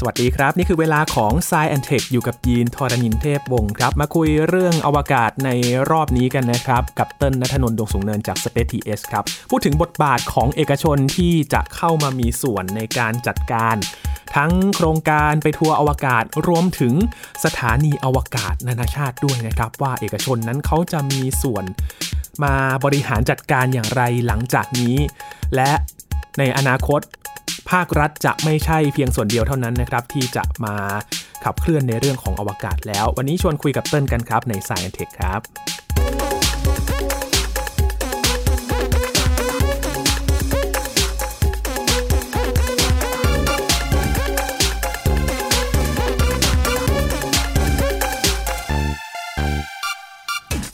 สวัสดีครับ นี่คือเวลาของ s ซแอนเทคอยู่กับยีนทอรณินเทพวงศ์ครับ มาคุยเรื่องอวกาศในรอบนี้กันนะครับ กับเติ้ลนัทนนท์ดวงสูงเนินจาก Space TS ครับ พูดถึงบทบาทของเอกชนที่จะเข้ามามีส่วนในการจัดการ ทั้งโครงการไปทัวร์อวกาศรวมถึงสถานีอวกาศนานาชาติด้วยนะครับ ว่าเอกชนนั้นเขาจะมีส่วน มาบริหารจัดการอย่างไรหลังจากนี้ และในอนาคต ภาครัฐจะไม่ใช่เพียงส่วนเดียวเท่านั้นนะครับที่จะมาขับเคลื่อนในเรื่องของอวกาศแล้ว วันนี้ชวนคุยกับเติ้ลกันครับใน Science Tech ครับ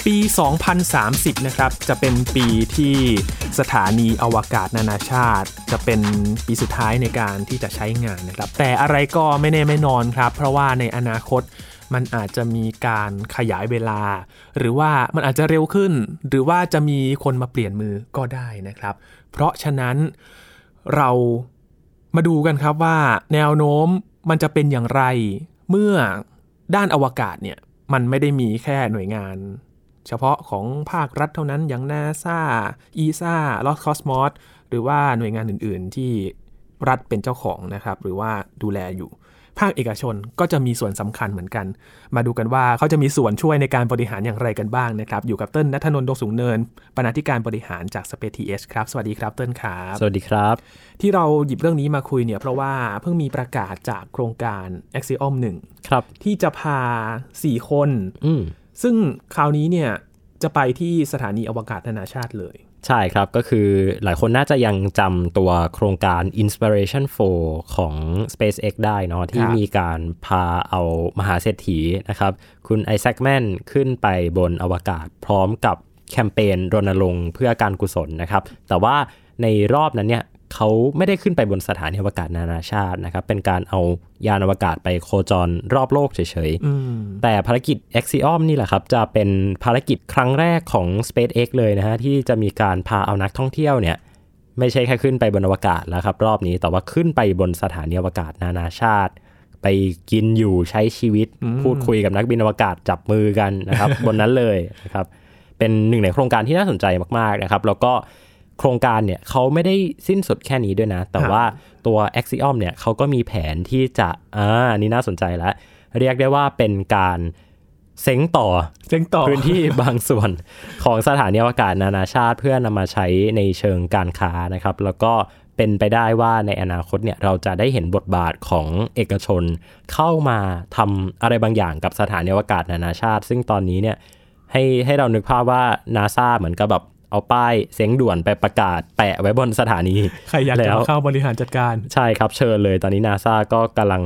ปี 2030 นะครับ จะเป็นปีที่สถานีอวกาศนานาชาติ จะเป็นปีสุดท้ายในการที่จะใช้งานนะครับ แต่อะไรก็ไม่แน่ไม่นอนครับ เพราะว่าในอนาคตมันอาจจะมีการขยายเวลา หรือว่ามันอาจจะเร็วขึ้น หรือว่าจะมีคนมาเปลี่ยนมือก็ได้นะครับ เพราะฉะนั้นเรามาดูกันครับว่าแนวโน้มมันจะเป็นอย่างไร เมื่อด้านอวกาศเนี่ยมันไม่ได้มีแค่หน่วยงาน เฉพาะของภาครัฐเท่านั้นอย่าง NASA ESA Roscosmos หรือว่าหน่วยงานอื่น ๆ ที่รัฐเป็นเจ้าของนะครับ หรือว่าดูแลอยู่ ภาคเอกชนก็จะมีส่วนสำคัญเหมือนกัน มาดูกันว่าเขาจะมีส่วนช่วยในการบริหารอย่างไรกันบ้างนะครับ อยู่กับเติ้ลณัฐนนท์ ดวงสูงเนิน บรรณาธิการบริหารจาก Space TH ครับ สวัสดีครับเติ้ลครับสวัสดีครับ ที่เราหยิบเรื่องนี้มาคุยเนี่ยเพราะว่าเพิ่งมีประกาศจากโครงการ Axiom 1ครับที่จะพา 4 คนอืม ซึ่งคราวนี้เนี่ยจะไปที่สถานีอวกาศนานาชาติเลย ใช่ครับก็คือหลายคนน่าจะยังจำตัวโครงการ Inspiration 4 ของ SpaceX ได้เนาะที่มีการพาเอามหาเศรษฐีนะครับ คุณไอแซคแมนขึ้นไปบนอวกาศพร้อมกับแคมเปญรณรงค์เพื่อการกุศลนะครับ แต่ว่าในรอบนั้นเนี่ย เขาไม่ได้ขึ้นไปบนสถานีอวกาศนานาชาตินะครับ เป็นการเอายานอวกาศไปโคจรรอบโลกเฉยๆ แต่ภารกิจ Axiom นี่แหละครับ จะเป็นภารกิจครั้งแรกของ SpaceX เลยนะฮะ ที่จะมีการพาเอานักท่องเที่ยวเนี่ย ไม่ใช่แค่ขึ้นไปบนอวกาศแล้วครับ รอบนี้แต่ว่าขึ้นไปบนสถานีอวกาศนานาชาติ ไปกินอยู่ใช้ชีวิต พูดคุยกับนักบินอวกาศจับมือกันนะครับ บนนั้นเลยนะครับเป็นหนึ่งในโครงการที่น่าสนใจมากๆนะครับ แล้วก็ โครงการเนี่ยเขาไม่ได้สิ้นสุดแค่นี้ด้วยนะ แต่ว่าตัว Axiom เนี่ยเขาก็มีแผนที่จะอ่าอันนี่น่าสนใจแล้วเรียกได้ว่าเป็นการเซ้งต่อเจ๊งต่อพื้นที่บางส่วนของสถานีอวกาศนานาชาติเพื่อนำมาใช้ในเชิงการค้านะครับ แล้วก็เป็นไปได้ว่าในอนาคตเนี่ยเราจะได้เห็นบทบาทของเอกชน เข้ามาทำอะไรบางอย่างกับสถานีอวกาศนานาชาติ ซึ่งตอนนี้เนี่ยให้ให้เรานึกภาพว่านาซาเหมือนกับแบบ เอาป้ายเสียงด่วนไปประกาศแปะไว้บนสถานีใครอยากจะแล้วมาเข้าบริหารจัดการ ใช่ครับเชิญเลยตอนนี้นาซาก็กำลัง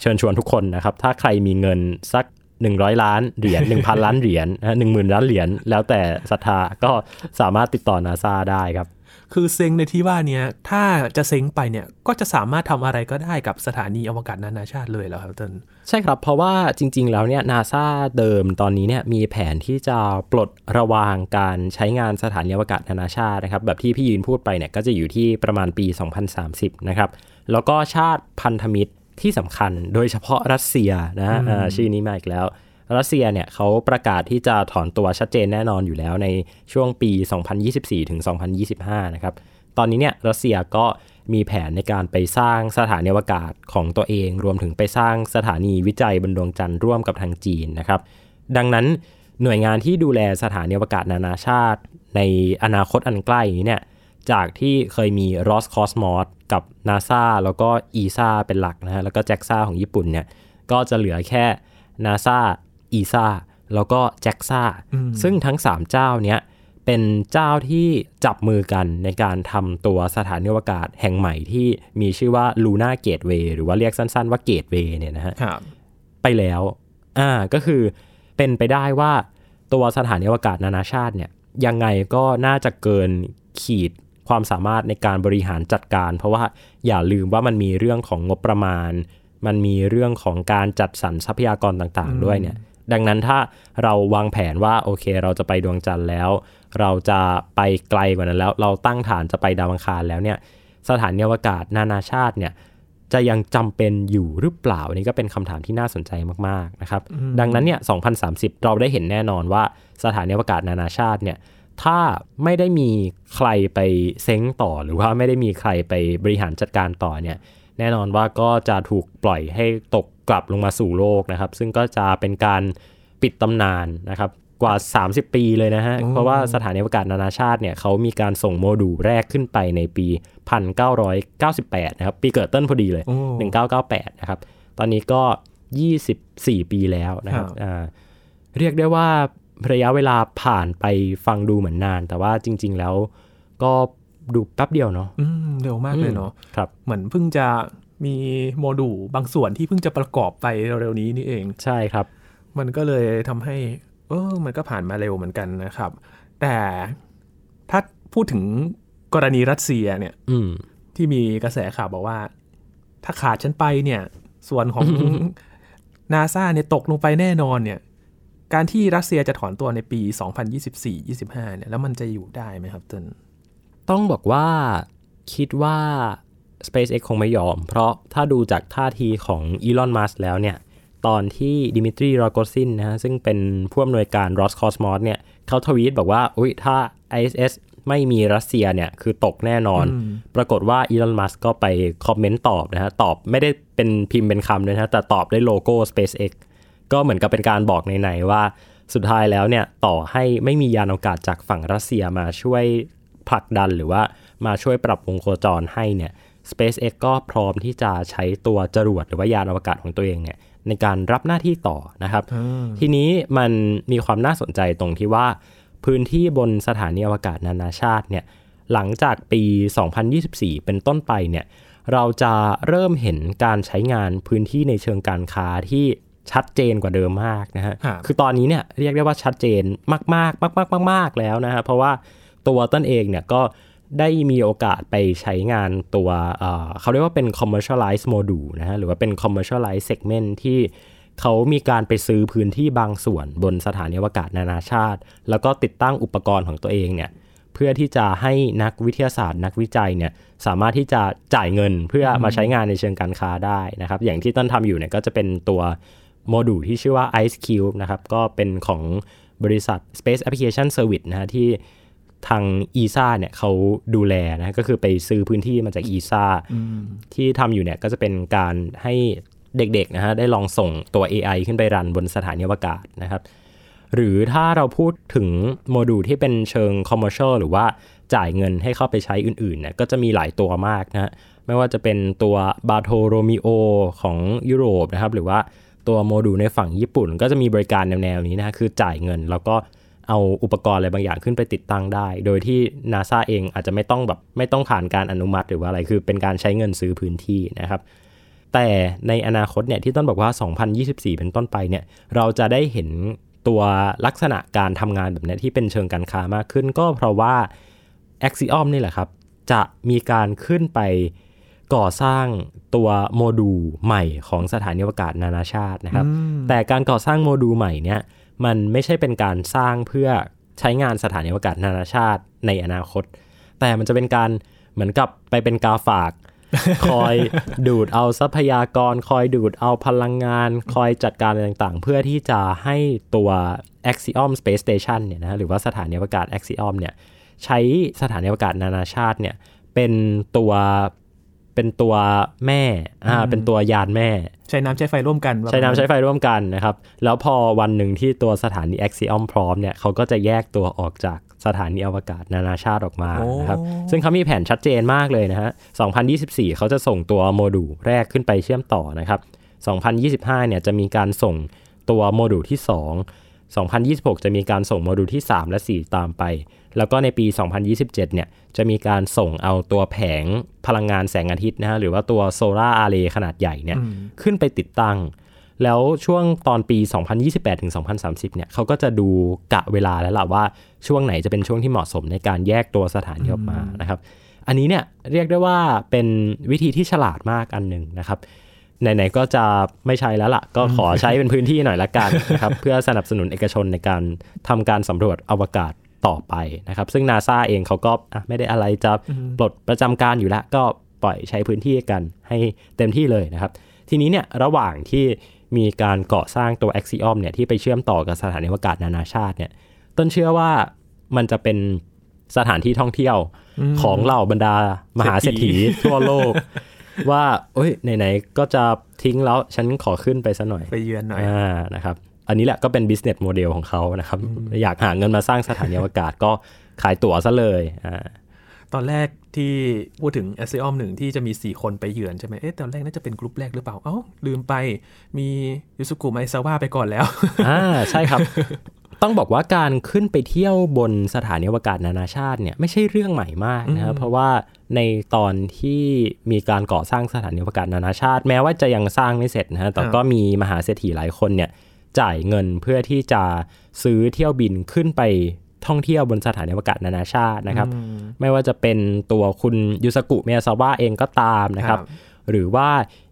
เชิญชวนทุกคนนะครับ ถ้าใครมีเงินสัก 100 ล้านเหรียญ1,000 ล้านเหรียญหนึ่งหมื่นล้านเหรียญแล้วแต่ศรัทธาก็สามารถติดต่อนาซาได้ครับ คือเซ็งในที่ว่าเนี้ยถ้าจะเซ็งไปเนี่ยก็จะสามารถทำอะไรก็ได้กับสถานีอวกาศนานาชาติเลยเหรอครับเติ้ลใช่ครับ เพราะว่าจริง ๆ แล้วเนี่ยนาซาเดิมตอนนี้เนี่ยมีแผนที่จะปลดระวางการใช้งานสถานีอวกาศนานาชาตินะครับ แบบที่พี่ยืนพูดไปเนี่ยก็จะอยู่ที่ประมาณปี 2030 นะครับ แล้วก็ชาติพันธมิตรที่สำคัญโดยเฉพาะรัสเซียนะฮะอ่าชื่อนี้มาอีกแล้ว รัสเซียเนี่ยเขาประกาศที่จะถอนตัวชัดเจนแน่นอนอยู่แล้วในช่วงปี 2024ถึง2025 นะครับ ตอนนี้เนี่ยรัสเซียก็มีแผนในการไปสร้างสถานีอวกาศของตัวเอง รวมถึงไปสร้างสถานีวิจัยบนดวงจันทร์ร่วมกับทางจีนนะครับ ดังนั้นหน่วยงานที่ดูแลสถานีอวกาศนานาชาติ ในอนาคตอันใกล้นี้เนี่ยจากที่เคยมี Roscosmos กับ NASA แล้วก็ ESA เป็นหลักนะฮะแล้วก็ JAXA ของญี่ปุ่นเนี่ยก็จะเหลือแค่ NASA ESA แล้วก็ JAXA ซึ่งทั้ง 3 เจ้าเนี้ยเป็นเจ้าที่จับมือกันในการทำตัวสถานีอวกาศแห่งใหม่ที่มีชื่อว่า Luna Gateway หรือว่าเรียกสั้นๆว่า Gateway เนี่ยนะฮะครับไปแล้วอ่าก็คือเป็นไปได้ว่าตัวสถานีอวกาศนานาชาติเนี่ยยังไงก็น่าจะเกินขีดความสามารถในการบริหารจัดการ เพราะว่าอย่าลืมว่ามันมีเรื่องของงบประมาณ มันมีเรื่องของการจัดสรรทรัพยากรต่างๆ ด้วยเนี่ย ดังนั้นถ้าเราวางแผนว่าโอเค เราจะไปดวงจันทร์แล้ว เราจะไปไกลกว่านั้นแล้ว เราตั้งฐานจะไปดาวอังคารแล้วเนี่ยสถานีอวกาศนานาชาติเนี่ยจะยังจำเป็นอยู่หรือเปล่าอันนี้ก็เป็นคำถามที่น่าสนใจมากๆนะครับ ดังนั้นเนี่ย 2030 เราได้เห็นแน่นอนว่าสถานีอวกาศนานาชาติเนี่ย ถ้าไม่ได้มีใครไปเซ้งต่อหรือว่าไม่ได้มีใครไปบริหารจัดการต่อเนี่ย แน่นอนว่าก็จะถูกปล่อยให้ตก กลับลงมาสู่โลกนะครับ ซึ่งก็จะเป็นการปิดตำนานนะครับกว่า 30 ปีเลยนะฮะ เพราะว่าสถานีอวกาศนานาชาติเนี่ยเขามีการส่งโมดูลแรกขึ้นไปในปี 1998 นะครับ ปีเกิดต้นพอดีเลยโอ้1998 นะครับ ตอนนี้ก็ 24 ปีแล้วนะครับครับอ่าเรียกได้ว่าระยะเวลาผ่านไปฟังดูเหมือนนาน แต่ว่าจริง ๆ แล้วก็ดูแป๊บเดียวเนาะอืมเร็วมากเลยเนาะครับเหมือนเพิ่งจะ มีโมดูลบางส่วนที่เพิ่งจะประกอบไปเร็วๆนี้นี่เอง ใช่ครับ มันก็เลยทำให้ เออมันก็ผ่านมาเร็วเหมือนกันนะครับ แต่ถ้าพูดถึงกรณีรัสเซียเนี่ยอืมที่มีกระแสข่าวบอกว่า ถ้าขาดฉันไปเนี่ย ส่วนของนาซาเนี่ยตกลงไปแน่นอนเนี่ย การที่รัสเซียจะถอนตัวในปี 2024-25 เนี่ย แล้วมันจะอยู่ได้ไหมครับเต้นต้องบอกว่าคิดว่า SpaceX คงไม่ยอม เพราะถ้าดูจากท่าทีของอีลอนมัสแล้วเนี่ย ตอนที่ดิมิทรีรอกอซินนะฮะซึ่งเป็นผู้อำนวยการ Roscosmos เนี่ยเขาทวีตบอกว่า อุ้ยถ้า ISS ไม่มีรัสเซียเนี่ย คือตกแน่นอน ปรากฏว่าอีลอนมัสก็ไปคอมเมนต์ตอบนะฮะ ตอบไม่ได้เป็นพิมพ์เป็นคำเลยนะฮะแต่ตอบด้วยโลโก้ SpaceX ก็เหมือนกับเป็นการบอกในๆว่าสุดท้ายแล้วเนี่ยต่อให้ไม่มียานอวกาศจากฝั่งรัสเซียมาช่วยผลักดันหรือว่ามาช่วยปรับวงโคจรให้เนี่ย SpaceX ก็พร้อมที่จะใช้ตัวจรวดหรือว่ายานอวกาศของตัวเองเนี่ยในการรับหน้าที่ต่อนะครับ ทีนี้มันมีความน่าสนใจตรงที่ว่าพื้นที่บนสถานีอวกาศนานาชาติเนี่ยหลังจากปี 2024 เป็นต้นไปเนี่ยเราจะเริ่มเห็นการใช้งานพื้นที่ในเชิงการค้าที่ชัดเจนกว่าเดิมมากนะฮะครับคือตอนนี้เนี่ยเรียกได้ว่าชัดเจนมากๆมากๆมากๆแล้วนะฮะ เพราะว่าตัวต้นเองเนี่ยก็ ได้มีโอกาสไปใช้งานตัวเขาเรียกว่าเป็น commercialized module นะฮะหรือว่าเป็น commercialized segment ที่เขามีการไปซื้อพื้นที่บางส่วนบนสถานีอวกาศนานาชาติ แล้วก็ติดตั้งอุปกรณ์ของตัวเองเนี่ยเพื่อที่จะให้นักวิทยาศาสตร์ นักวิจัยเนี่ยสามารถที่จะจ่ายเงินเพื่อมาใช้งานในเชิงการค้าได้นะครับ อย่างที่ต้นทำอยู่เนี่ยก็จะเป็นตัวโมดูลที่ชื่อว่า Ice Cube นะครับ ก็เป็นของบริษัท Space Application Service นะฮะที่ ทาง ESA เนี่ยเขาดูแลนะก็คือไปซื้อพื้นที่มาจาก ESA ที่ทำอยู่เนี่ยก็จะเป็นการให้เด็กๆนะฮะได้ลองส่งตัว AI ขึ้นไปรันบนสถานีอวกาศนะครับ หรือถ้าเราพูดถึงโมดูลที่เป็นเชิง commercial หรือว่าจ่ายเงินให้เข้าไปใช้อื่นๆเนี่ยก็จะมีหลายตัวมากนะฮะไม่ว่าจะเป็นตัว Bartolomeo ของยุโรปนะครับ หรือว่าตัวโมดูลในฝั่งญี่ปุ่น ก็จะมีบริการแนวๆนี้นะฮะคือจ่ายเงินแล้วก็ เอาอุปกรณ์อะไรบางอย่างขึ้นไปติดตั้งได้ โดยที่ NASA เองอาจจะไม่ต้องแบบไม่ต้องผ่านการอนุมัติหรือว่าอะไรคือเป็นการใช้เงินซื้อพื้นที่นะครับ แต่ในอนาคตเนี่ยที่ต้นบอกว่า 2024 เป็นต้นไปเนี่ยเราจะได้เห็นตัวลักษณะการทำงานแบบนี้ที่เป็นเชิงการค้ามากขึ้น ก็เพราะว่า Axiom นี่แหละครับ จะมีการขึ้นไป ก่อสร้างตัวโมดูลใหม่ของสถานีอวกาศนานาชาตินะครับ แต่การก่อสร้างโมดูลใหม่เนี่ยมันไม่ใช่เป็นการสร้างเพื่อใช้งานสถานีอวกาศนานาชาติในอนาคต แต่มันจะเป็นการเหมือนกับไปเป็นกาฝาก คอยดูดเอาทรัพยากร คอยดูดเอาพลังงาน คอยจัดการอะไรต่างๆ เพื่อที่จะให้ตัว Axiom Space Station เนี่ยนะหรือว่าสถานีอวกาศ Axiom เนี่ยใช้สถานีอวกาศนานาชาติเนี่ยเป็นตัว เป็นตัวแม่อ่าเป็นตัวยานแม่ ใช้น้ำใช้ไฟร่วมกันใช้น้ำใช้ไฟร่วมกันนะครับ แล้วพอวันหนึ่งที่ตัวสถานี Axiom พร้อมเนี่ยเขาก็จะแยกตัวออกจากสถานีอวกาศนานาชาติออกมานะครับซึ่งเขามีแผนชัดเจนมากเลยนะฮะ 2024 เขาจะส่งตัวโมดูลแรกขึ้นไปเชื่อมต่อนะครับ 2025 เนี่ยจะมีการส่งตัวโมดูลที่ 2 2026 จะมีการส่งโมดูลที่ 3 และ 4 ตามไป แล้วก็ในปี 2027 เนี่ย จะมีการส่งเอาตัวแผงพลังงานแสงอาทิตย์นะฮะ หรือว่าตัว solar array ขนาดใหญ่เนี่ย ขึ้นไปติดตั้ง แล้วช่วงตอนปี 2028 ถึง 2030 เนี่ยเขาก็จะดูกะเวลาแล้วล่ะว่าช่วงไหนจะเป็นช่วงที่เหมาะสมในการแยกตัวสถานีออกมานะครับ อันนี้เนี่ยเรียกได้ว่าเป็นวิธีที่ฉลาดมากอันหนึ่งนะครับ ไหนๆก็จะไม่ใช้แล้วล่ะ ก็ขอใช้เป็นพื้นที่หน่อยละกันนะครับ เพื่อสนับสนุนเอกชนในการทำการสำรวจอวกาศต่อไปนะครับ ซึ่งนาซาเองเขาก็อะไม่ได้อะไรจะปลดประจำการอยู่แล้วก็ปล่อยใช้พื้นที่กันให้เต็มที่เลยนะครับ ทีนี้เนี่ยระหว่างที่มีการก่อสร้างตัว Axiom เนี่ยที่ไปเชื่อมต่อกับสถานีอวกาศนานาชาติเนี่ยต้นเชื่อว่ามันจะเป็นสถานที่ท่องเที่ยวของเหล่าบรรดามหาเศรษฐีทั่วโลก ว่าเอ้ยไหนๆก็จะทิ้งแล้วฉันขอขึ้นไปซะหน่อยไปเยือนหน่อยอ่านะครับอันนี้แหละก็เป็น business model ของเขานะครับ อยากหาเงินมาสร้างสถานีอวกาศก็ขายตั๋วซะเลยอ่าตอนแรกที่พูดถึง a อ i o m หนึ่งที่จะมี 4 คนไปเยือนใช่ไหมเอ๊ะตอนแรกน่าจะเป็นกลุ่มแรกหรือเปล่า เอ้าลืมไปมียูสุกุไมซาวะไปก่อนแล้วอ่าใช่ครับ ต้องบอกว่าการขึ้นไปเที่ยวบนสถานีอวกาศนานาชาติเนี่ยไม่ใช่เรื่องใหม่มากนะครับเพราะว่าในตอนที่มีการก่อสร้างสถานีอวกาศนานาชาติ แม้ว่าจะยังสร้างไม่เสร็จนะฮะแต่ก็มีมหาเศรษฐีหลายคนเนี่ยจ่ายเงินเพื่อที่จะซื้อเที่ยวบินขึ้นไปท่องเที่ยวบนสถานีอวกาศนานาชาตินะครับ ไม่ว่าจะเป็นตัวคุณยูสกุเมียซาวะเองก็ตามนะครับครับ หรือว่า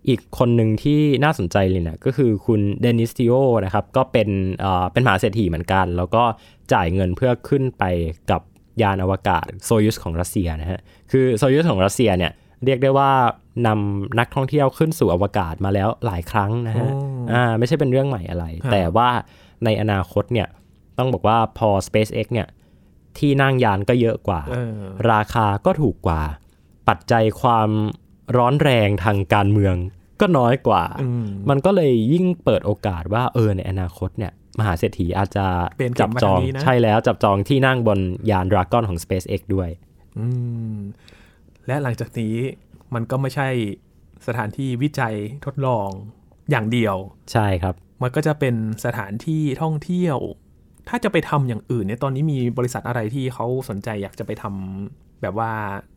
อีกคนหนึ่งที่น่าสนใจเลยเนี่ยก็คือคุณเดนิสติโอนะครับก็เป็นเอ่อเป็นมหาเศรษฐีเหมือนกัน แล้วก็จ่ายเงินเพื่อขึ้นไปกับยานอวกาศโซยุสของรัสเซียนะฮะคือโซยุสของรัสเซียเนี่ยเรียกได้ว่านำนักท่องเที่ยวขึ้นสู่อวกาศมาแล้วหลายครั้งนะฮะโอ้อ่าไม่ใช่เป็นเรื่องใหม่อะไรครับแต่ว่าในอนาคตเนี่ยต้องบอกว่าพอ SpaceX เนี่ยที่นั่งยานก็เยอะกว่าเออราคาก็ถูกกว่า ปัจจัยความ ร้อนแรงทางการเมืองก็น้อยกว่าอืมมันก็เลยยิ่งเปิดโอกาสว่าเออในอนาคตเนี่ยมหาเศรษฐีอาจจะเปลี่ยนเกมจับจองมาทางนี้นะใช่แล้วจับจองที่นั่งบนยานดราก้อนของ SpaceX ด้วยอืมและหลังจากนี้มันก็ไม่ใช่สถานที่วิจัยทดลองอย่างเดียว ใช่ครับ มันก็จะเป็นสถานที่ท่องเที่ยว ถ้าจะไปทำอย่างอื่นเนี่ยตอนนี้มีบริษัทอะไรที่เขาสนใจอยากจะไปทำแบบว่า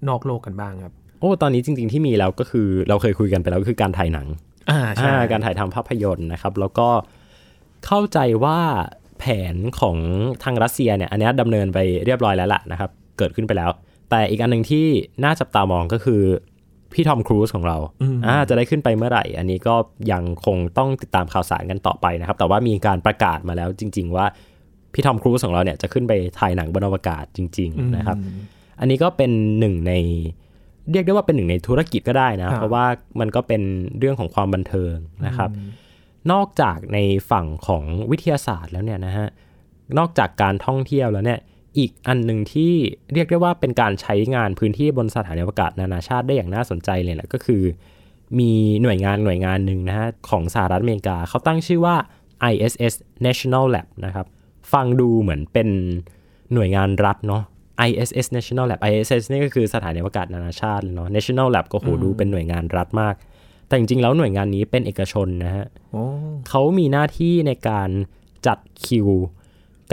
นอกโลกกันบ้างครับโอ้ตอนนี้จริง ๆที่มีแล้วก็คือเราเคยคุยกันไปแล้วก็คือการถ่ายหนังอ่าใช่อ่าการถ่ายทำภาพยนตร์นะครับ แล้วก็เข้าใจว่าแผนของทางรัสเซียเนี่ยอันเนี้ยดำเนินไปเรียบร้อยแล้วล่ะนะครับ เกิดขึ้นไปแล้ว แต่อีกอันหนึ่งที่น่าจับตามองก็คือพี่ทอมครูซของเราอ่าจะได้ขึ้นไปเมื่อไหร่ อันนี้ก็ยังคงต้องติดตามข่าวสารกันต่อไปนะครับ แต่ว่ามีการประกาศมาแล้วจริง ๆ ว่าพี่ทอมครูซของเราเนี่ยจะขึ้นไปถ่ายหนังบนอวกาศจริง ๆ นะครับ อันนี้ก็เป็นหนึ่งใน เรียกได้ว่าเป็นหนึ่งในธุรกิจก็ได้นะครับเพราะว่ามันก็เป็นเรื่องของความบันเทิงนะครับ นอกจากในฝั่งของวิทยาศาสตร์แล้วเนี่ยนะฮะนอกจากการท่องเที่ยวแล้วเนี่ยอีกอันหนึ่งที่เรียกได้ว่าเป็นการใช้งานพื้นที่บนสถานีอวกาศนานาชาติได้อย่างน่าสนใจเลยนะก็คือ มีหน่วยงานหน่วยงานหนึ่งนะฮะของสหรัฐอเมริกาเขาตั้งชื่อว่า ISS National Lab นะครับ ฟังดูเหมือนเป็นหน่วยงานรัฐเนาะ ISS National Lab ISS นี่ก็คือสถานีอวกาศนานาชาติเลยเนาะ National Lab ก็โหดูเป็นหน่วยงานรัฐมาก แต่จริงๆ แล้วหน่วยงานนี้เป็นเอกชนนะฮะโอ้เขามีหน้าที่ในการจัดคิว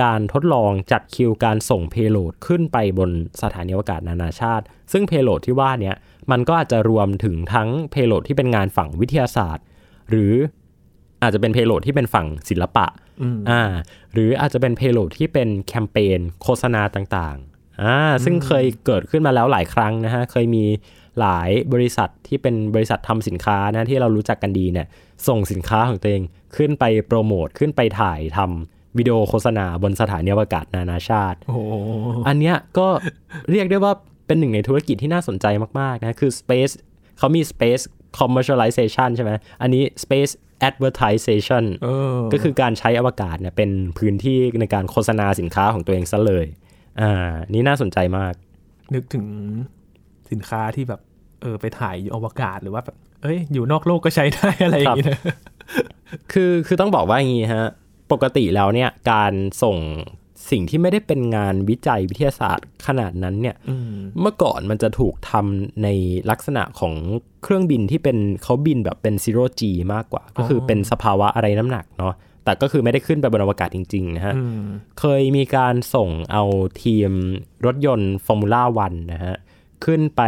การทดลองจัดคิวการส่งเพโลดขึ้นไปบนสถานีอวกาศนานาชาติ ซึ่งเพโลดที่ว่าเนี้ยมันก็อาจจะรวมถึงทั้งเพโลดที่เป็นงานฝั่งวิทยาศาสตร์ หรืออาจจะเป็นเพโลดที่เป็นฝั่งศิลปะอืมอ่าหรืออาจจะเป็นเพโลดที่เป็นแคมเปญโฆษณาต่างๆ อ่าซึ่งเคยเกิดขึ้นมาแล้วหลายครั้งนะฮะ เคยมีหลายบริษัทที่เป็นบริษัททำสินค้านะที่เรารู้จักกันดีเนี่ย ส่งสินค้าของตัวเองขึ้นไปโปรโมทขึ้นไปถ่ายทำวิดีโอโฆษณาบนสถานีอวกาศนานาชาติโอ้โหอันเนี้ยก็เรียกได้ว่าเป็นหนึ่งในธุรกิจที่น่าสนใจมากๆนะ คือ Space เขามี Space Commercialization ใช่ไหม อันนี้ Space Advertisation เออก็คือการใช้อวกาศเนี่ยเป็นพื้นที่ในการโฆษณาสินค้าของตัวเองซะเลย อ่า นี่น่าสนใจมาก นึกถึงสินค้าที่แบบ เออ ไปถ่ายอยู่อวกาศหรือว่าแบบเอ้ย อยู่นอกโลกก็ใช้ได้อะไรอย่างนี้นะคือคือต้องบอกว่าอย่างนี้ฮะ ปกติแล้วเนี่ย การส่งสิ่งที่ไม่ได้เป็นงานวิจัยวิทยาศาสตร์ขนาดนั้นเนี่ยอืมเมื่อก่อนมันจะถูกทำในลักษณะของเครื่องบินที่เป็นเขาบินแบบเป็น zero G มากกว่า ก็คือเป็นสภาวะอะไรน้ำหนักเนาะ แต่ก็คือไม่ได้ขึ้นไปบนอวกาศจริง ๆ นะฮะอืมเคยมีการส่งเอาทีมรถยนต์ Formula One นะฮะ ขึ้นไป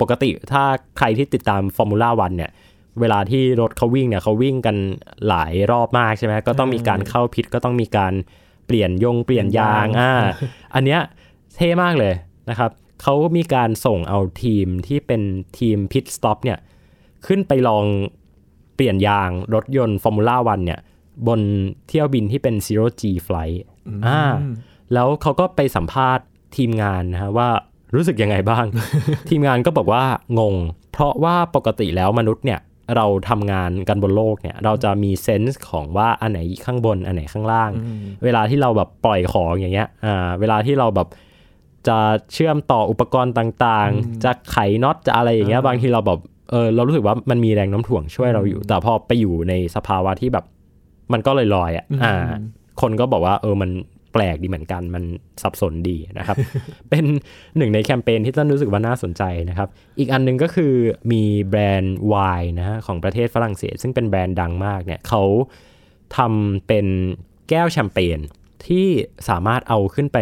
ปกติถ้าใครที่ติดตาม Formula One เนี่ย เวลาที่รถเขาวิ่งเนี่ยเขาวิ่งกันหลายรอบมากใช่ไหมก็ต้องมีการเข้า pit ก็ต้องมีการเปลี่ยนยงเปลี่ยนยางอ่าอันเนี้ยเท่มากเลยนะครับเขามีการส่งเอาทีมที่เป็นทีม pit stop เนี่ย ขึ้นไปลองเปลี่ยนยางรถยนต์ฟอร์มูล่าวันเนี่ย บนเที่ยวบินที่เป็น zero G flight อ่าแล้วเขาก็ไปสัมภาษณ์ทีมงานนะฮะว่ารู้สึกยังไงบ้าง ทีมงานก็บอกว่างง เพราะว่าปกติแล้วมนุษย์เนี่ยเราทำงานกันบนโลกเนี่ย เราจะมีเซนส์ของว่าอันไหนข้างบนอันไหนข้างล่าง เวลาที่เราแบบปล่อยของอย่างเงี้ยอ่าเวลาที่เราแบบจะเชื่อมต่ออุปกรณ์ต่างๆ จะไขน็อตจะอะไรอย่างเงี้ยบางทีเราแบบเออเรารู้สึกว่ามันมีแรงโน้ำถ่วงช่วยเราอยู่ แต่พอไปอยู่ในสภาวะที่แบบ มันก็ลอยๆอะอ่า คนก็บอกว่าเออมันแปลกดีเหมือนกันมันสับสนดีนะครับ เป็นหนึ่งในแคมเปญที่ต้นรู้สึกว่าน่าสนใจนะครับ อีกอันหนึงก็คือมีแบรนด์ไวน์นะฮะของประเทศฝรั่งเศส ซึ่งเป็นแบรนด์ดังมากเนี่ยเขาทำเป็นแก้วแชมเปญที่สามารถเอาขึ้นไป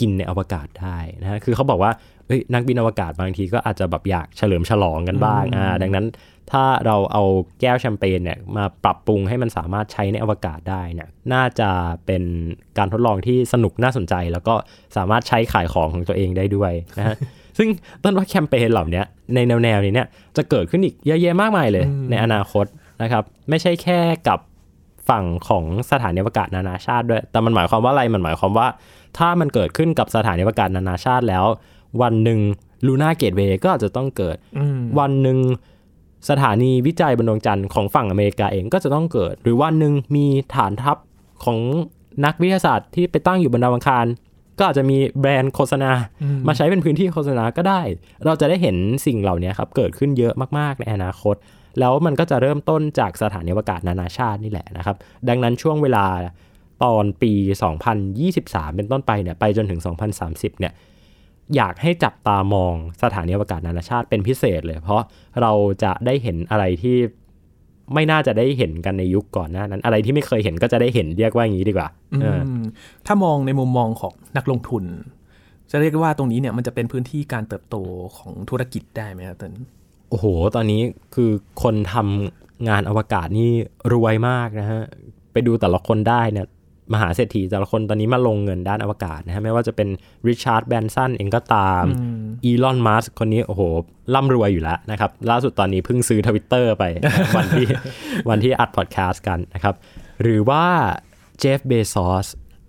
กินในอวกาศได้นะฮะคือเขาบอกว่า เอ้ยนักบินอวกาศบางทีก็อาจจะแบบอยากเฉลิมฉลองกันบ้างอ่าดังนั้นถ้าเราเอาแก้วแชมเปญเนี่ยมาปรับปรุงให้มันสามารถใช้ในอวกาศได้เนี่ยน่าจะเป็นการทดลองที่สนุกน่าสนใจ แล้วก็สามารถใช้ขายของของตัวเองได้ด้วยนะฮะซึ่งต้นว่าแคมเปญเหล่านี้ในแนวแนวๆนี้เนี่ยจะเกิดขึ้นอีกเยอะแยะมากมายเลย ในอนาคตนะครับ ไม่ใช่แค่กับฝั่งของสถานีอวกาศนานาชาติด้วย แต่มันหมายความว่าอะไรมันหมายความว่า ถ้ามันเกิดขึ้นกับสถานีอวกาศนานาชาติแล้ว วันหนึ่งลูน่าเกตเวย์ก็อาจจะต้องเกิด วันหนึ่งสถานีวิจัยบนดวงจันทร์ของฝั่งอเมริกาเองก็จะต้องเกิด หรือวันหนึ่งมีฐานทัพของนักวิทยาศาสตร์ที่ไปตั้งอยู่บนดาวอังคาร ก็อาจจะมีแบรนด์โฆษณา มาใช้เป็นพื้นที่โฆษณาก็ได้ เราจะได้เห็นสิ่งเหล่านี้ครับเกิดขึ้นเยอะมากๆในอนาคต แล้วมันก็จะเริ่มต้นจากสถานีอวกาศนานาชาตินี่แหละนะครับ ดังนั้นช่วงเวลาตอนปี 2023 เป็นต้นไปเนี่ยไปจนถึง 2030 เนี่ย อยากให้จับตามองสถานีอวกาศนานาชาติเป็นพิเศษเลย เพราะเราจะได้เห็นอะไรที่ไม่น่าจะได้เห็นกันในยุคก่อนหน้านั้น อะไรที่ไม่เคยเห็นก็จะได้เห็นเรียกว่าอย่างนี้ดีกว่าอถ้ามองในมุมมองของนักลงทุน จะเรียกว่าตรงนี้เนี่ยมันจะเป็นพื้นที่การเติบโตของธุรกิจได้ไหมครับเติ้ลโอ้โห ตอนนี้คือคนทำงานอวกาศนี่รวยมากนะฮะ ไปดูแต่ละคนได้เนี่ย มหาเศรษฐีแต่ละคนตอนนี้มาลงเงินด้านอวกาศนะฮะไม่ว่าจะเป็น Richard Branson เองก็ตาม Elon Musk คนนี้โอ้โหร่ำรวยอยู่แล้วนะครับ ล่าสุดตอนนี้เพิ่งซื้อทวิตเตอร์ไป วันที่วันที่อัดพอดแคสต์กันนะครับ หรือว่าJeff Bezos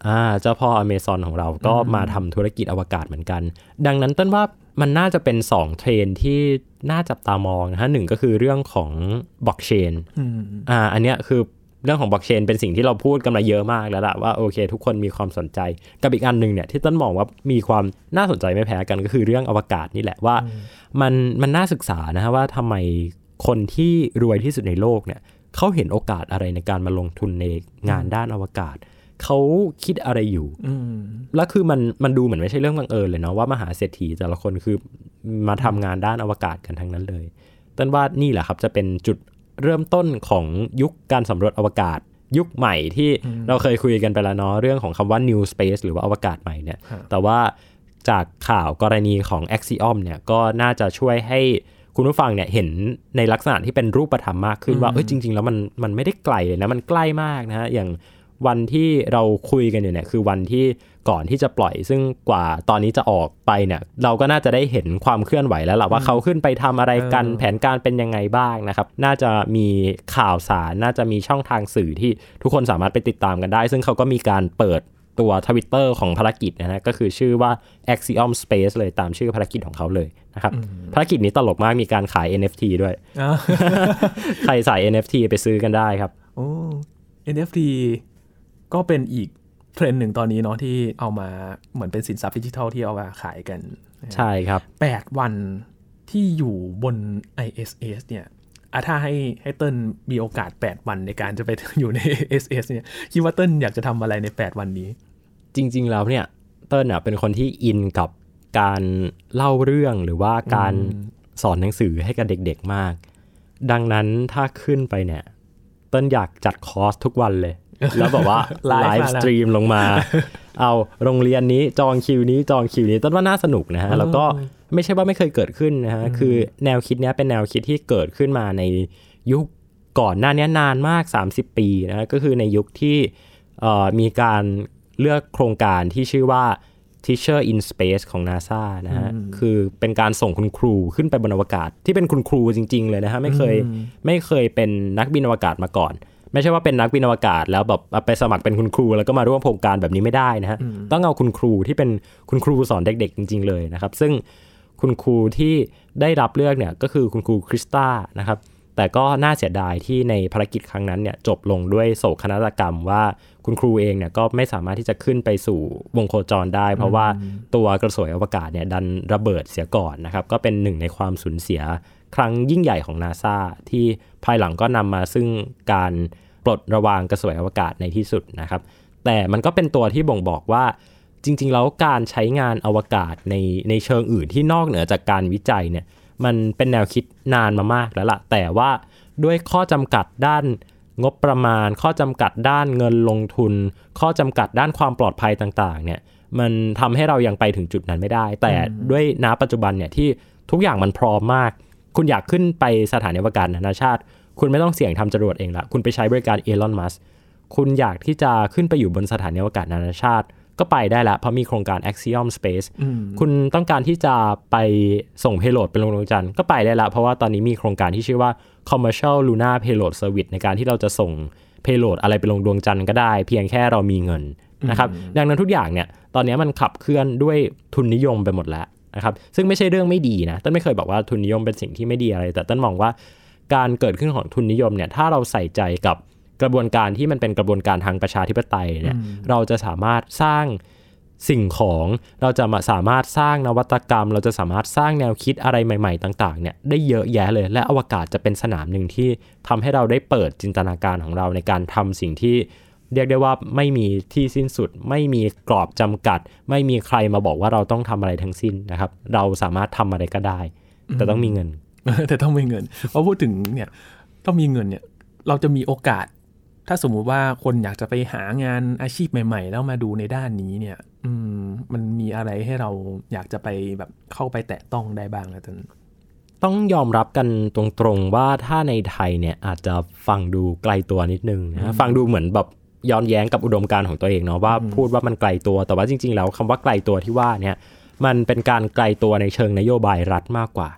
อ่าเจ้าพ่ออเมซอนของเราก็มาทำธุรกิจอวกาศเหมือนกัน ดังนั้นเติ้ลว่ามันน่าจะเป็น 2 เทรนด์ที่น่าจับตามองนะฮะหนึ่งก็คือเรื่องของบล็อกเชนอ่าอันเนี้ยคือ เรื่องของบล็อกเชนเป็นสิ่งที่เราพูดกันมาเยอะมากแล้วล่ะว่าโอเค ทุกคนมีความสนใจ กับอีกอันหนึ่งเนี่ยที่เติ้ลมองว่ามีความน่าสนใจไม่แพ้กันก็คือเรื่องอวกาศนี่แหละว่า มันมันน่าศึกษานะฮะว่าทำไมคนที่รวยที่สุดในโลกเนี่ยเขาเห็นโอกาสอะไรในการมาลงทุนในงานด้านอวกาศเขาคิดอะไรอยู่แล้วคือมันมันดูเหมือนไม่ใช่เรื่องบังเอิญเลยเนาะว่ามหาเศรษฐีแต่ละคนคือมาทำงานด้านอวกาศกันทั้งนั้นเลยต้นว่านี่แหละครับจะเป็นจุด เริ่มต้นของยุคการสำรวจอวกาศ ยุคใหม่ที่เราเคยคุยกันไปแล้วเนาะเรื่องของคำว่า new space หรือว่าอวกาศใหม่เนี่ย แต่ว่าจากข่าวกรณีของ Axiom เนี่ยก็น่าจะช่วยให้คุณผู้ฟังเนี่ยเห็นในลักษณะที่เป็นรูปธรรมมากขึ้นว่าเอ้ยจริง ๆ แล้วมันมันไม่ได้ไกลเลยนะมันใกล้มากนะฮะอย่าง วันที่เราคุยกันอยู่เนี่ยคือวันที่ก่อนที่จะปล่อย ซึ่งกว่าตอนนี้จะออกไปเนี่ยเราก็น่าจะได้เห็นความเคลื่อนไหวแล้วล่ะว่าเขาขึ้นไปทำอะไรกันแผนการเป็นยังไงบ้างนะครับ น่าจะมีข่าวสาร น่าจะมีช่องทางสื่อที่ทุกคนสามารถไปติดตามกันได้ ซึ่งเขาก็มีการเปิดตัวทวิตเตอร์ของภารกิจนะฮะก็คือชื่อว่า Axiom Space เลยตามชื่อภารกิจของเขาเลยนะครับภารกิจนี้ตลกมากมีการขาย NFT ด้วยใครใส่ NFT ไปซื้อกันได้ครับโอ้ NFT ก็เป็นอีกเทรนด์หนึ่งตอนนี้เนาะที่เอามาเหมือนเป็นสินทรัพย์ดิจิทัลที่เอามาขายกัน ใช่ครับแปดวันที่อยู่บน ISS เนี่ยอะถ้าให้ให้เติ้ลมีโอกาส 8 วันในการจะไปอยู่ใน ISS เนี่ยคิดว่าเติ้ลอยากจะทำอะไรใน 8 วันนี้ จริง ๆ แล้วเนี่ยเติ้ลน่ะเป็นคนที่อินกับการเล่าเรื่องหรือว่าการสอนหนังสือให้กับเด็กๆมาก ดังนั้นถ้าขึ้นไปเนี่ย เติ้ลอยากจัดคอร์สทุกวันเลย แล้วบอกว่าไลไลฟ์ฟ์มาแล้ว stream ลงมา เอาโรงเรียนนี้จองคิวนี้จองคิวนี้เติ้ลว่าน่าสนุกนะฮะ แล้วก็ไม่ใช่ว่าไม่เคยเกิดขึ้นนะฮะ คือแนวคิดเนี้ยเป็นแนวคิดที่เกิดขึ้นมาในยุคก่อนหน้านี้นานมาก 30 ปีนะฮะก็คือในยุคที่เอ่อมีการเลือกโครงการที่ชื่อว่า Teacher in Space ของ NASA นะฮะ คือเป็นการส่งคุณครูขึ้นไปบนอวกาศ ที่เป็นคุณครูจริง ๆ เลยนะฮะ ไม่เคยไม่เคยเป็นนักบินอวกาศมาก่อน ไม่ใช่ว่าเป็นนักบินอวกาศแล้วแบบไปสมัครเป็นคุณครู แล้วก็มาร่วมโครงการแบบนี้ไม่ได้นะฮะต้องเอาคุณครูที่เป็นคุณครูสอนเด็ก ๆ จริง ๆ เลยนะครับ ซึ่งคุณครูที่ได้รับเลือกเนี่ยก็คือคุณครูคริสตานะครับแต่ก็น่าเสียดายที่ในภารกิจครั้งนั้นเนี่ยจบลงด้วยโศกนาฏกรรมว่าคุณครูเองเนี่ยก็ไม่สามารถที่จะขึ้นไปสู่วงโคจรได้ เพราะว่าตัวกระสวยอวกาศเนี่ยดันระเบิดเสียก่อนนะครับก็เป็นหนึ่งในความสูญเสีย ครั้งยิ่งใหญ่ของนาซาที่ภายหลังก็นำมาซึ่งการปลดระวางกระสวยอวกาศในที่สุดนะครับ แต่มันก็เป็นตัวที่บ่งบอกว่าจริง ๆ แล้วการใช้งานอวกาศในในเชิงอื่นที่นอกเหนือจากการวิจัยเนี่ยมันเป็นแนวคิดนานมามากแล้วละ่ะ แต่ว่าด้วยข้อจำกัดด้านงบประมาณ ข้อจำกัดด้านเงินลงทุน ข้อจำกัดด้านความปลอดภัยต่างๆ เนี่ยมันทำให้เรายังไปถึงจุดนั้นไม่ได้ แต่ด้วยณปัจจุบันเนี่ยที่ทุกอย่างมันพร้อมมาก คุณอยากขึ้นไปสถานีอวกาศนานาชาติ คุณไม่ต้องเสี่ยงทำจรวดเองละ คุณไปใช้บริการเอลอนมัสคุณอยากที่จะขึ้นไปอยู่บนสถานีอวกาศนานาชาติ ก็ไปได้แล้วเพราะมีโครงการ Axiom Space คุณต้องการที่จะไปส่งเพโลดไปลงดวงจันทร์ก็ไปได้แล้วเพราะว่าตอนนี้มีโครงการที่ชื่อว่า Commercial Lunar Payload Service ในการที่เราจะส่งเพโลดอะไรไปลงดวงจันทร์ก็ได้ เพียงแค่เรามีเงินนะครับ ดังนั้นทุกอย่างเนี่ย ตอนนี้มันขับเคลื่อนด้วยทุนนิยมไปหมดแล้ว นะครับซึ่งไม่ใช่เรื่องไม่ดีนะต้นไม่เคยบอกว่าทุนนิยมเป็นสิ่งที่ไม่ดีอะไร แต่ต้นมองว่าการเกิดขึ้นของทุนนิยมเนี่ยถ้าเราใส่ใจกับกระบวนการที่มันเป็นกระบวนการทางประชาธิปไตยเนี่ยเราจะสามารถสร้างสิ่งของเราจะมาสามารถสร้างนวัตกรรม เราจะสามารถสร้างแนวคิดอะไรใหม่ ๆ ต่างๆเนี่ยได้เยอะแยะเลย และอวกาศจะเป็นสนามหนึ่งที่ทำให้เราได้เปิดจินตนาการของเราในการทำสิ่งที่ เรียกได้ว่าไม่มีที่สิ้นสุด ไม่มีกรอบจำกัด ไม่มีใครมาบอกว่าเราต้องทำอะไรทั้งสิ้นนะครับ เราสามารถทำอะไรก็ได้ แต่ต้องมีเงิน แต่ต้องมีเงินเพราะพูดถึงเนี่ยต้องมีเงินเนี่ยเราจะมีโอกาส ถ้าสมมุติว่าคนอยากจะไปหางานอาชีพใหม่ ๆ แล้วมาดูในด้านนี้เนี่ย อืมมันมีอะไรให้เราอยากจะไปแบบเข้าไปแตะต้องได้บ้างนะท่านต้องยอมรับกันตรงๆว่าถ้าในไทยเนี่ยอาจจะฟังดูไกลตัวนิดนึงนะฟังดูเหมือนแบบ ย้อนแย้งกับอุดมการณ์ของตัวเองเนาะว่าพูดว่ามันไกลตัวแต่ว่าจริง ๆ แล้วคำว่าไกลตัวที่ว่าเนี่ยมันเป็นการไกลตัวในเชิงนโยบายรัฐมากกว่า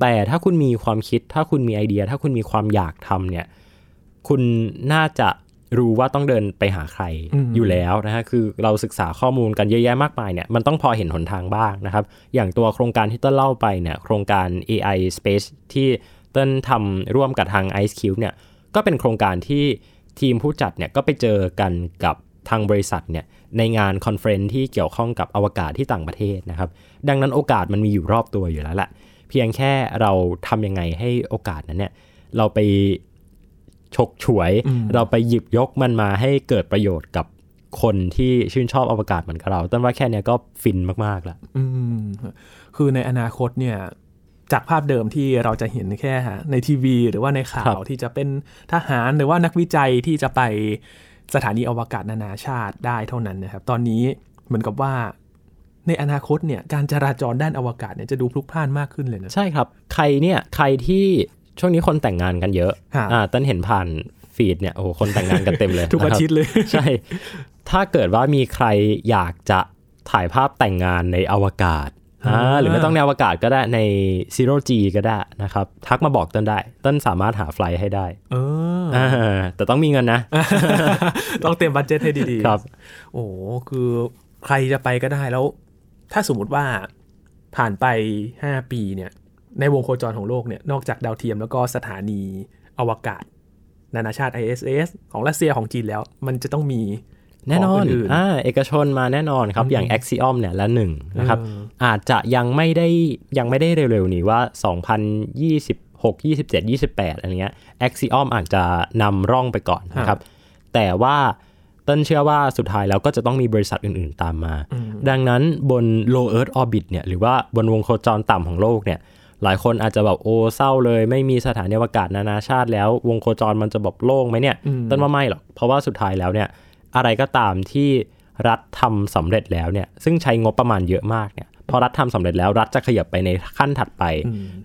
แต่ถ้าคุณมีความคิด ถ้าคุณมีไอเดีย ถ้าคุณมีความอยากทำเนี่ย คุณน่าจะรู้ว่าต้องเดินไปหาใครอยู่แล้วนะฮะ คือเราศึกษาข้อมูลกันเยอะแยะมากมายเนี่ย มันต้องพอเห็นหนทางบ้างนะครับ อย่างตัวโครงการที่ต้นเล่าไปเนี่ย โครงการ AI Space ที่ต้นทำร่วมกับทาง Ice Cube เนี่ย ก็เป็นโครงการที่ ทีมผู้จัดเนี่ยก็ไปเจอกันกับทางบริษัทเนี่ยในงาน conference ที่เกี่ยวข้องกับอวกาศที่ต่างประเทศนะครับ ดังนั้นโอกาสมันมีอยู่รอบตัวอยู่แล้วแหละ เพียงแค่เราทำยังไงให้โอกาสนั้นเนี่ยเราไปฉกฉวย เราไปหยิบยกมันมาให้เกิดประโยชน์กับคนที่ชื่นชอบอวกาศเหมือนกับเรา เติ้ลว่าแค่นี้ก็ฟินมากๆแล้วคือในอนาคตเนี่ย จากภาพเดิมที่เราจะเห็นแค่ในทีวี หรือว่าในข่าวที่จะเป็นทหารหรือว่านักวิจัยที่จะไปสถานีอวกาศนานาชาติได้เท่านั้นนะครับ ตอนนี้เหมือนกับว่าในอนาคตเนี่ยการจราจรด้านอวกาศเนี่ยจะดูพลุกพล่านมากขึ้นเลยนะ ใช่ครับ ใครเนี่ยใครที่ช่วงนี้คนแต่งงานกันเยอะอ่าต้นเห็นผ่านฟีดเนี่ยโอ้โหคนแต่งงานกันเต็มเลย ทุกอาทิตย์เลย ใช่ ถ้าเกิดว่ามีใครอยากจะถ่ายภาพแต่งงานในอวกาศอ่า หรือไม่ต้องในอวกาศก็ได้ใน Zero G ก็ได้นะครับ ทักมาบอกเติ้ลได้เติ้ลสามารถหา flight ให้ได้เออแต่ต้องมีเงินนะ ต้องเตรียม budget ให้ดีๆ ครับ โอ้คือใครจะไปก็ได้แล้ว ถ้าสมมติว่าผ่านไป 5 ปีเนี่ย ในวงโคจรของโลกเนี่ย นอกจากดาวเทียมแล้วก็สถานีอวกาศ นานาชาติ ISS ของรัสเซียของจีนแล้ว มันจะต้องมี แน่นอนอ่าเอกชนมาแน่นอนครับ อย่าง Axiom เนี่ยละหนึ่งนะครับ อาจจะยังไม่ได้ยังไม่ได้เร็วๆ นี้ว่า 2026 27 28อะไรเงี้ย Axiom อาจจะนำร่องไปก่อนนะครับ แต่ว่าต้นเชื่อว่าสุดท้ายแล้วก็จะต้องมีบริษัทอื่นๆตามมา ดังนั้นบน low earth orbit เนี่ยหรือว่าบนวงโคจรต่ำของโลกเนี่ยหลายคนอาจจะแบบโอ้เศร้าเลย ไม่มีสถานีอวกาศนานาชาติแล้ว วงโคจรมันจะแบบโล่งไหมเนี่ย ต้นว่าไม่หรอก เพราะว่าสุดท้ายแล้วเนี่ย อะไรก็ตามที่รัฐทำสำเร็จแล้วเนี่ยซึ่งใช้งบประมาณเยอะมากเนี่ยพอรัฐทำสำเร็จแล้วรัฐจะขยับไปในขั้นถัดไป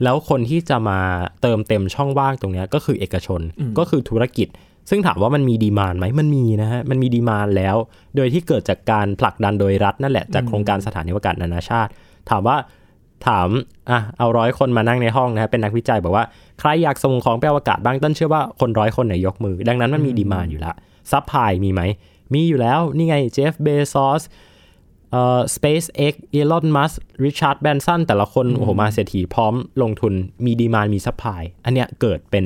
แล้วคนที่จะมาเติมเต็มช่องว่างตรงนี้ก็คือเอกชนก็คือธุรกิจ ซึ่งถามว่ามันมี demand ไหมมันมีนะฮะมันมี demand แล้ว โดยที่เกิดจากการผลักดันโดยรัฐนั่นแหละจากโครงการสถานีอวกาศนานาชาติ ถามว่าถามอะเอาร้อยคนมานั่งในห้องนะเป็นนักวิจัยบอกว่าใครอยากส่งของไปอวกาศบ้างเติ้ลเชื่อว่าคนร้อยคนเนี่ยยกมือ ดังนั้นมันมี demand อยู่ละsupply มีไหม มีอยู่แล้ว นี่ไง Jeff Bezos เอ่อ SpaceX Elon Musk Richard Branson แต่ละคนโอ้โหมหาเศรษฐีพร้อมลงทุนมี demand มี supply อันเนี้ยเกิดเป็น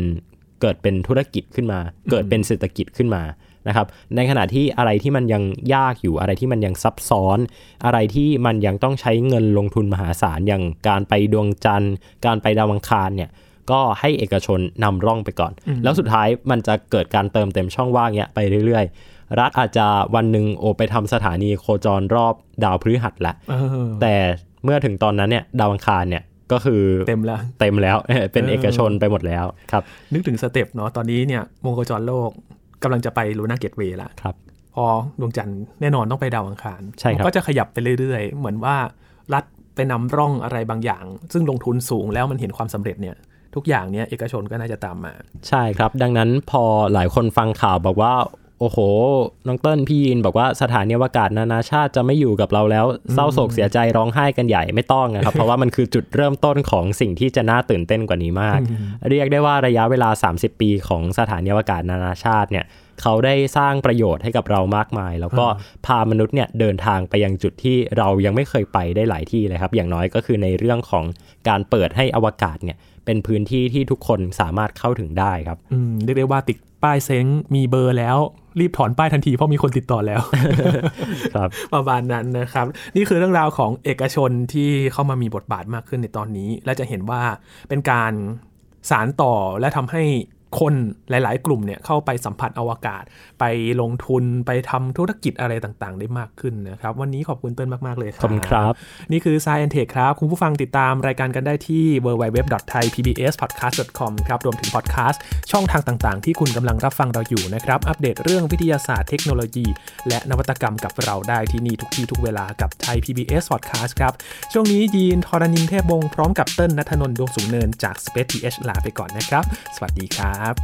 เกิดเป็นธุรกิจขึ้นมา เกิดเป็นเศรษฐกิจขึ้นมานะครับในขณะที่อะไรที่มันยังยากอยู่อะไรที่มันยังซับซ้อน อะไรที่มันยังต้องใช้เงินลงทุนมหาศาลอย่างการไปดวงจันทร์ การไปดาวอังคารเนี่ยก็ให้เอกชนนำร่องไปก่อน แล้วสุดท้ายมันจะเกิดการเติมเต็มช่องว่างเนี้ยไปเรื่อยๆ รัฐอาจจะวันหนึ่งโอไปทำสถานีโคจรรอบดาวพฤหัสละเออแต่เมื่อถึงตอนนั้นเนี่ยดาวอังคารเนี่ยก็คือเต็มแล้วเต็มแล้วเป็นเออเอกชนไปหมดแล้วครับ นึกถึง step เนาะตอนนี้เนี่ยวงโคจรโลกกำลังจะไป Lunar Gateway ละครับพอดวงจันทร์แน่นอนต้องไปดาวอังคารใช่ครับมันก็จะขยับไปเรื่อยๆ เหมือนว่ารัฐไปนำร่องอะไรบางอย่าง ซึ่งลงทุนสูงแล้วมันเห็นความสำเร็จเนี่ยทุกอย่างเนี่ยเอกชนก็น่าจะตามมา ใช่ครับ ดังนั้นพอหลายคนฟังข่าวบอกว่า โอ้โห น้องเติ้ลพี่ยินบอกว่าสถานีอวกาศนานาชาติจะไม่อยู่กับเราแล้ว เศร้าโศกเสียใจร้องไห้กันใหญ่ไม่ต้องนะครับ เพราะว่ามันคือจุดเริ่มต้นของสิ่งที่จะน่าตื่นเต้นกว่านี้มาก เรียกได้ว่าระยะเวลา 30 ปีของสถานีอวกาศนานาชาติเนี่ยเขาได้สร้างประโยชน์ให้กับเรามากมาย แล้วก็พามนุษย์เนี่ยเดินทางไปยังจุดที่เรายังไม่เคยไปได้หลายที่เลยครับ อย่างน้อยก็คือในเรื่องของการเปิดให้อวกาศเนี่ยเป็นพื้นที่ที่ทุกคนสามารถเข้าถึงได้ครับอืมเรียกได้ว่าติดป้ายเซ้งมีเบอร์แล้ว รีบถอนป้ายทันทีเพราะมีคนติดต่อแล้ว ครับประมาณนั้นนะครับ นี่คือเรื่องราวของเอกชนที่เข้ามามีบทบาทมากขึ้นในตอนนี้ และจะเห็นว่าเป็นการสารต่อและทำให้ คนหลาย ๆ กลุ่มเนี่ยเข้าไปสัมผัสอวกาศ ไปลงทุนไปทำธุรกิจอะไรต่างๆ ได้มากขึ้นนะครับ วันนี้ขอบคุณเติ้ลมาก ๆ เลยคขอบคุณครับ นี่คือ Science Tech ครับ คุณผู้ฟังติดตามรายการกันได้ที่ www.thaipbspodcast.com ครับรวมถึงพอดแคสต์ช่องทางต่างๆ ที่คุณกำลังรับฟังเราอยู่นะครับ อัปเดตเรื่องวิทยาศาสตร์เทคโนโลยี และนวัตกรรมกับเราได้ที่นี่ทุกที่ทุกเวลากับไทย PBS Podcast ครับช่วงนี้ยีนทรณินเทพบงศ์พร้อมกับเติ้ลนัทนนท์ดวงสูงเนินจาก Space TH ลาไปก่อนนะครับ สวัสดีครับ